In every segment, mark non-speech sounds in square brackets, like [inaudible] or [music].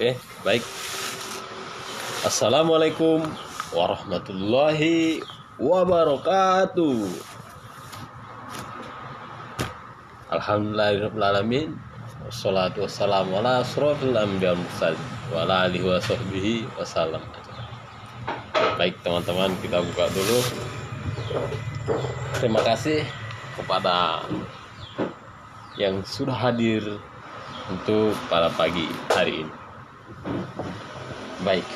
Oke, baik. Assalamualaikum warahmatullahi wabarakatuh. Alhamdulillahirrahmanirrahim. Wassalatu wassalamu ala anbiya mursalin wa ala alihi wa sahbihi wasallam. Baik teman-teman, kita buka dulu. Terima kasih kepada yang sudah hadir untuk pada pagi hari ini. Baik,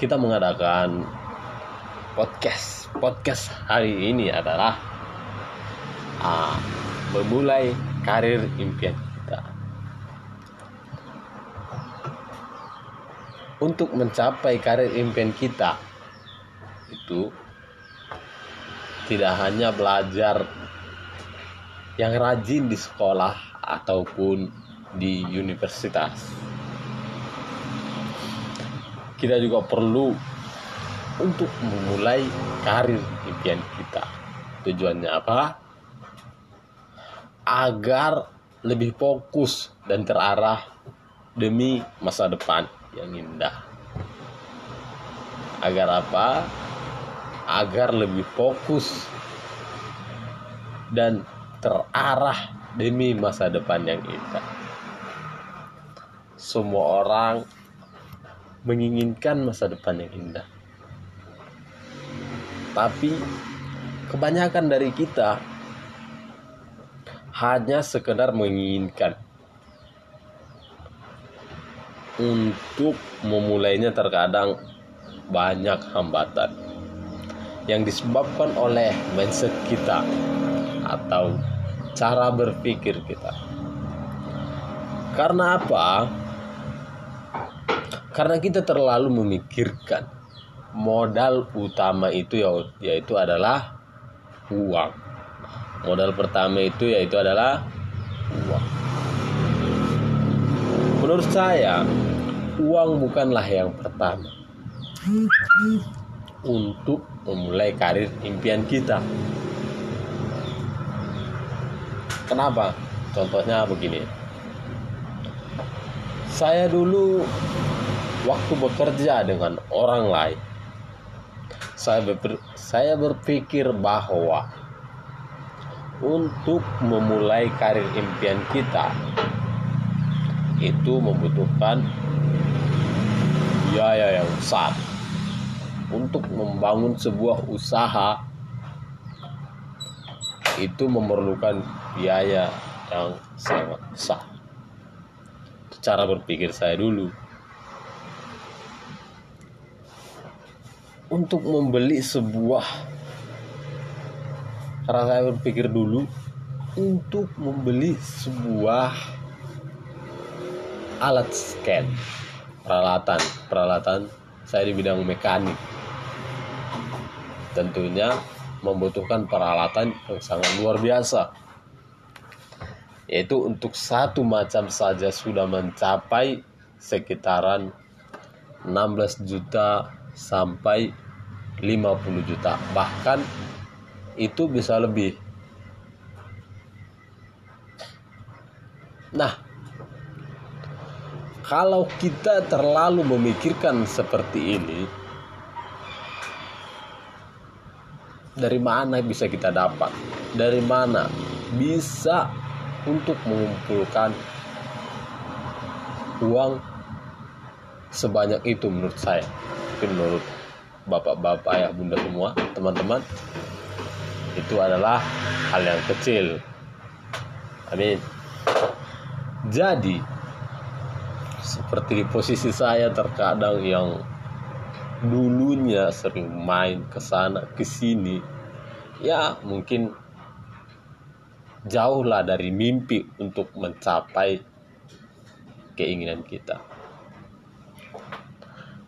kita mengadakan podcast. Podcast hari ini adalah uh, memulai karir impian kita. Untuk mencapai karir impian kita itu tidak hanya belajar yang rajin di sekolah ataupun di universitas. Kita juga perlu untuk memulai karir impian kita. Tujuannya apa? Agar lebih fokus dan terarah demi masa depan yang indah. Agar apa? Agar lebih fokus dan terarah demi masa depan yang indah. Semua orang menginginkan masa depan yang indah. Tapi kebanyakan dari kita hanya sekedar menginginkan untuk memulainya terkadang banyak hambatan yang disebabkan oleh mindset kita atau cara berpikir kita. Karena apa? Karena kita terlalu memikirkan modal utama itu ya yaitu adalah uang. Modal pertama itu yaitu adalah uang. Menurut saya, uang bukanlah yang pertama untuk memulai karir impian kita. Kenapa? Contohnya begini. Saya dulu waktu bekerja dengan orang lain, saya ber, saya berpikir bahwa untuk memulai karir impian kita itu membutuhkan biaya yang besar untuk membangun sebuah usaha itu memerlukan biaya yang sangat besar. Cara berpikir saya dulu. Untuk membeli sebuah cara saya berpikir dulu untuk membeli sebuah alat scan. Peralatan. Peralatan saya di bidang mekanik. Tentunya membutuhkan peralatan yang sangat luar biasa. Yaitu untuk satu macam saja sudah mencapai sekitaran 16 juta sampai 50 juta. Bahkan itu bisa lebih. Nah kalau kita terlalu memikirkan seperti ini dari mana bisa kita dapat? Dari mana bisa untuk mengumpulkan uang sebanyak itu menurut saya menurut bapak-bapak ayah bunda semua teman-teman itu adalah hal yang kecil amin jadi seperti di posisi saya terkadang yang dulunya sering main ke sana ke sini ya mungkin jauhlah dari mimpi untuk mencapai keinginan kita.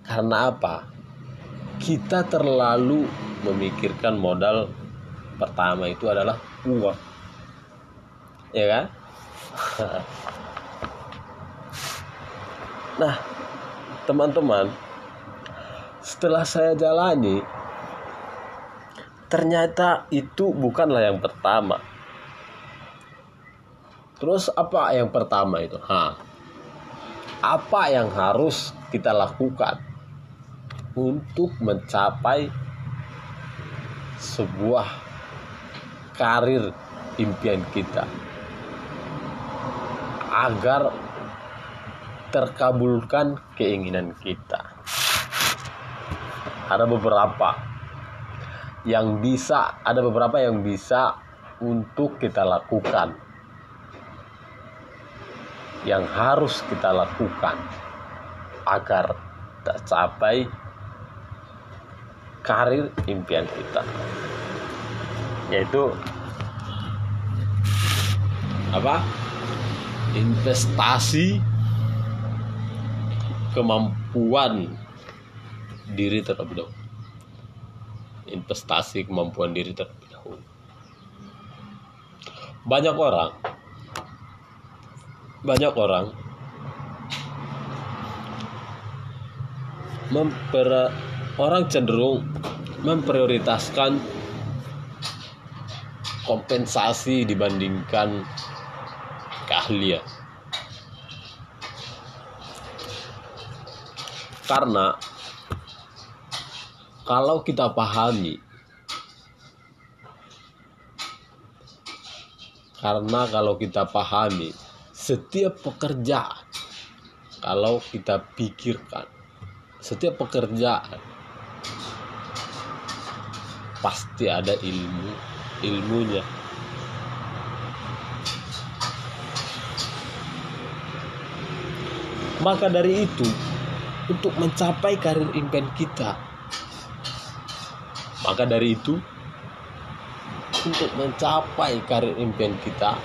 Karena apa? Kita terlalu memikirkan modal pertama itu adalah uang. Ya kan? [laughs] nah, teman-teman, setelah saya jalani ternyata itu bukanlah yang pertama Terus apa yang pertama itu? Ha. apa yang harus kita lakukan untuk mencapai sebuah karir impian kita agar terkabulkan keinginan kita. Ada beberapa yang bisa, ada beberapa yang bisa untuk kita lakukan. Yang harus kita lakukan agar tercapai karir impian kita. Yaitu apa? Investasi kemampuan diri terlebih dahulu investasi kemampuan diri terlebih dahulu banyak orang banyak orang memper orang cenderung memprioritaskan kompensasi dibandingkan keahlian. Karena kalau kita pahami karena kalau kita pahami setiap pekerjaan kalau kita pikirkan setiap pekerjaan pasti ada ilmu ilmunya maka dari itu untuk mencapai karir impian kita. Maka dari itu, untuk mencapai karir impian kita,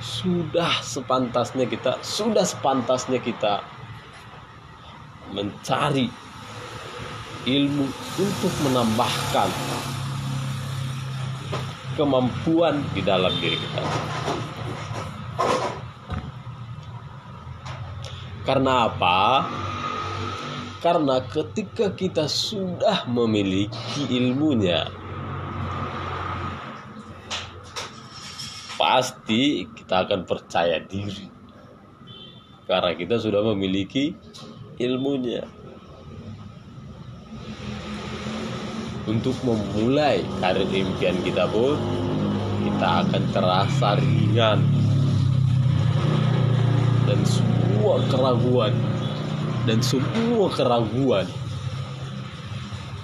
sudah sepantasnya kita, sudah sepantasnya kita mencari ilmu untuk menambahkan kemampuan di dalam diri kita. Karena apa? Karena ketika kita sudah memiliki ilmunya, pasti kita akan percaya diri. Karena kita sudah memiliki ilmunya. Untuk memulai karir impian kita pun, kita akan terasa ringan. Dan semua keraguan dan semua keraguan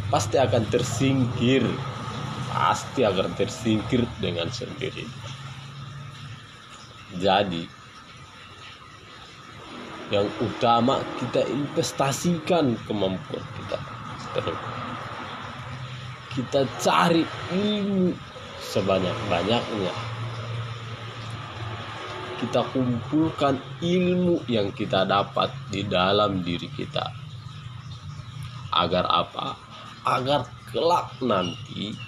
pasti akan tersingkir. Pasti akan tersingkir dengan sendiri. Jadi yang utama kita investasikan kemampuan kita. Terus kita cari ilmu sebanyak-banyaknya kita kumpulkan ilmu yang kita dapat di dalam diri kita. Agar apa? Agar kelak nanti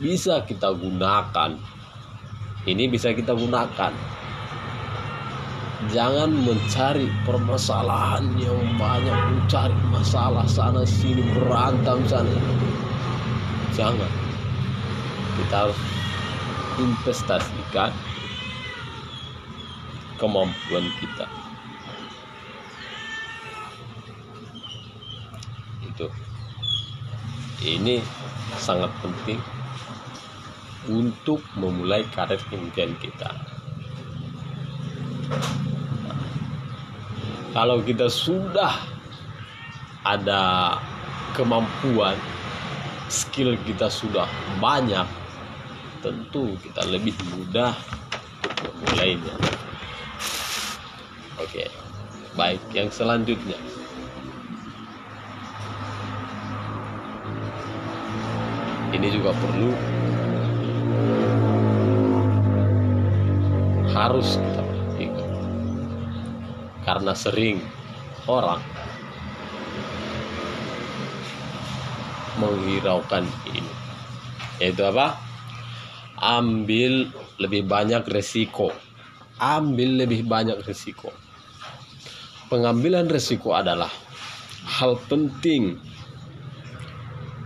bisa kita gunakan. Ini bisa kita gunakan. Jangan mencari permasalahan yang banyak, mencari masalah sana sini berantem sana. Jangan. Kita harus investasikan kemampuan kita. Itu. Ini sangat penting untuk memulai karir impian kita. Kalau kita sudah ada kemampuan skill kita sudah banyak tentu kita lebih mudah memulainya Oke. Baik, yang selanjutnya. Ini juga perlu harus kita perhatikan. Karena sering orang menghiraukan ini. Yaitu apa? Ambil lebih banyak resiko. Ambil lebih banyak resiko pengambilan resiko adalah hal penting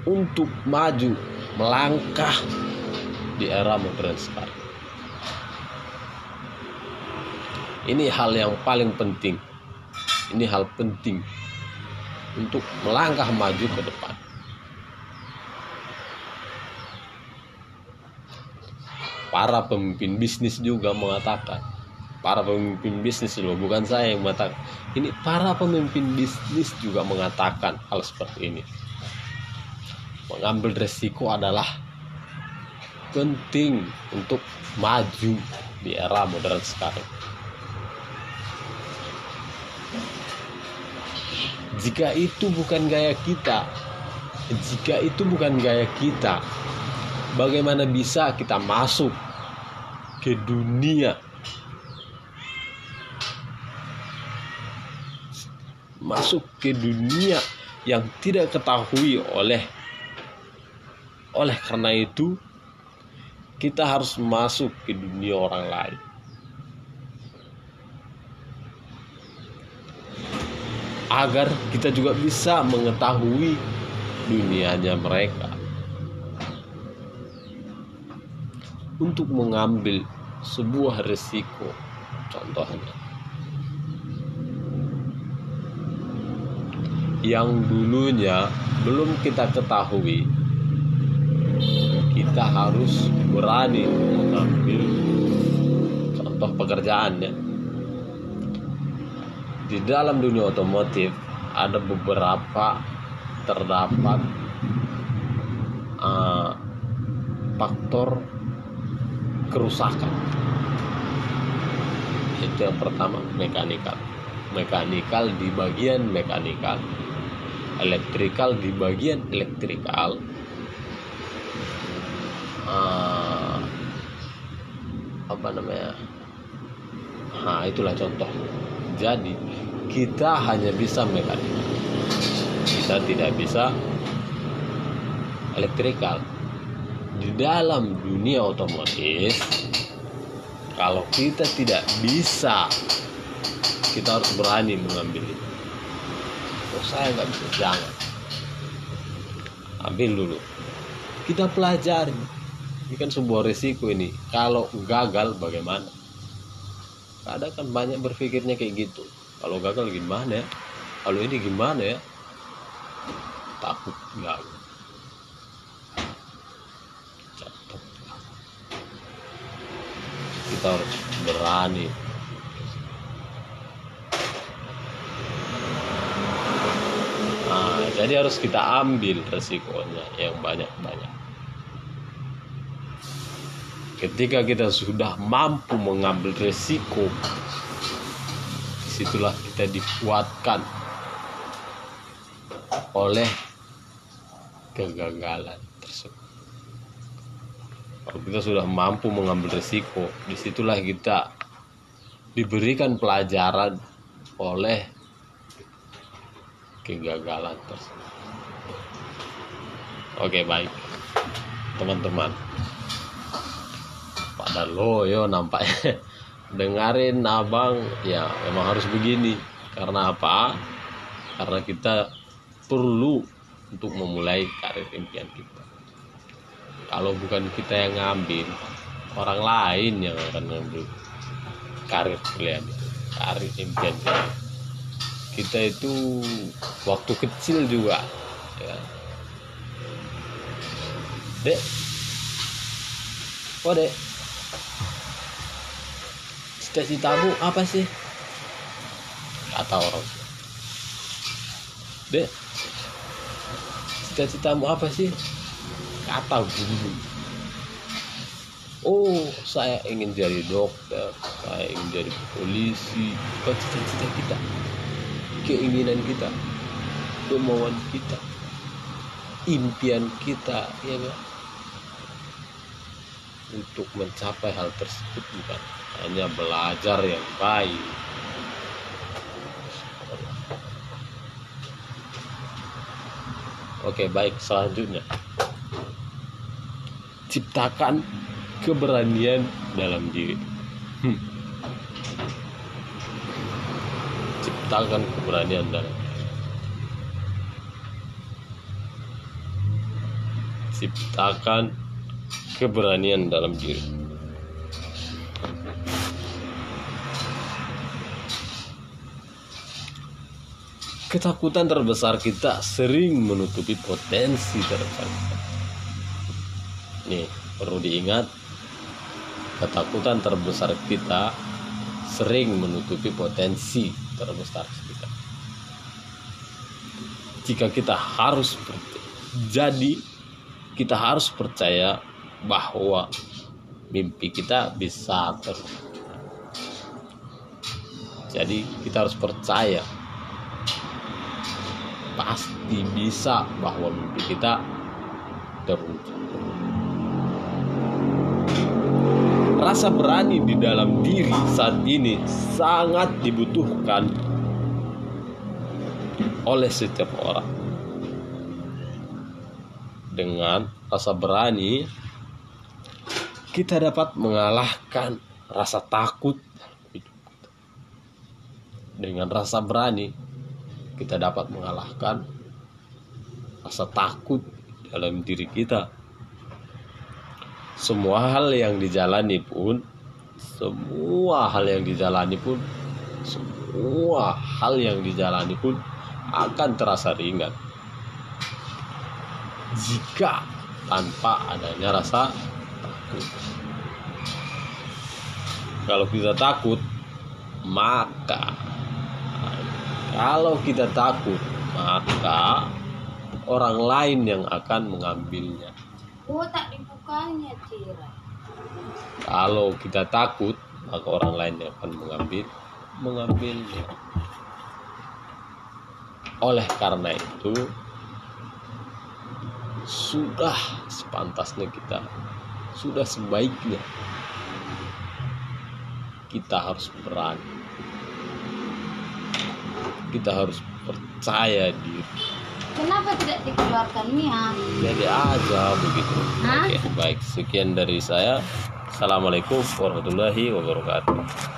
untuk maju melangkah di era modern sekarang. Ini hal yang paling penting. Ini hal penting untuk melangkah maju ke depan. Para pemimpin bisnis juga mengatakan, para pemimpin bisnis loh, bukan saya yang mengatakan. Ini para pemimpin bisnis juga mengatakan hal seperti ini. Mengambil resiko adalah penting untuk maju di era modern sekarang. Jika itu bukan gaya kita, jika itu bukan gaya kita, bagaimana bisa kita masuk ke dunia? Masuk ke dunia yang tidak ketahui oleh oleh karena itu kita harus masuk ke dunia orang lain. Agar kita juga bisa mengetahui dunianya mereka untuk mengambil sebuah resiko contohnya. Yang dulunya belum kita ketahui kita harus berani mengambil contoh pekerjaannya. Di dalam dunia otomotif ada beberapa terdapat uh, faktor kerusakan. Itu yang pertama mekanikal. Mekanikal di bagian mekanikal. Elektrikal di bagian elektrikal. Uh, apa namanya? Nah itulah contoh. Jadi kita hanya bisa mekanik. Kita tidak bisa elektrikal. Di dalam dunia otomotif, kalau kita tidak bisa, kita harus berani mengambil itu. Oh, saya nggak bisa, jangan. Ambil dulu. Kita pelajari. Ini kan sebuah risiko ini. Kalau gagal bagaimana? kadang kan banyak berpikirnya kayak gitu kalau gagal gimana ya kalau ini gimana ya takut gagal harus berani. Nah, jadi harus kita ambil resikonya yang banyak-banyak. Ketika kita sudah mampu mengambil resiko di situlah kita dikuatkan oleh kegagalan kita sudah mampu mengambil resiko di situlah kita diberikan pelajaran oleh kegagalan tersebut. Oke baik. Teman-teman pada lo yo nampaknya. [laughs] Dengarin abang ya memang harus begini. Karena apa? Karena kita perlu untuk memulai karir impian kita kalau bukan kita yang ngambil orang lain yang akan ngambil karir pilihan karir impian kita kita itu waktu kecil juga ya. dek. Oh dek. Cita-citamu apa sih? Kata orang. Deh cita-citamu apa sih kata guru oh saya ingin jadi dokter saya ingin jadi polisi. Oh cita-cita kita keinginan kita kemauan kita impian kita ya kan? Untuk mencapai hal tersebut bukan hanya belajar yang baik. Oke baik. Selanjutnya ciptakan keberanian dalam diri hmm. ciptakan keberanian dalam diri. ciptakan keberanian dalam diri ketakutan terbesar kita sering menutupi potensi terbesar kita Nih, perlu diingat, ketakutan terbesar kita sering menutupi potensi terbesar kita. Jika kita harus jadi, kita harus percaya bahwa mimpi kita bisa terwujud. Jadi kita harus percaya pasti bisa bahwa mimpi kita terwujud. Rasa berani di dalam diri saat ini sangat dibutuhkan oleh setiap orang. Dengan rasa berani, kita dapat mengalahkan rasa takut. Dengan rasa berani, kita dapat mengalahkan rasa takut dalam diri kita. Semua hal yang dijalani pun, semua hal yang dijalani pun, semua hal yang dijalani pun akan terasa ringan jika tanpa adanya rasa takut. Kalau kita takut, maka kalau kita takut, maka orang lain yang akan mengambilnya. Oh, tak dibukanya, Cira. Kalau kita takut, maka orang lain yang akan mengambil mengambilnya. Oleh karena itu, sudah sepantasnya kita, sudah sebaiknya kita harus berani kita harus percaya diri Kenapa tidak dikeluarkan niat? jadi aja begitu Hah? oke baik sekian dari saya assalamualaikum warahmatullahi wabarakatuh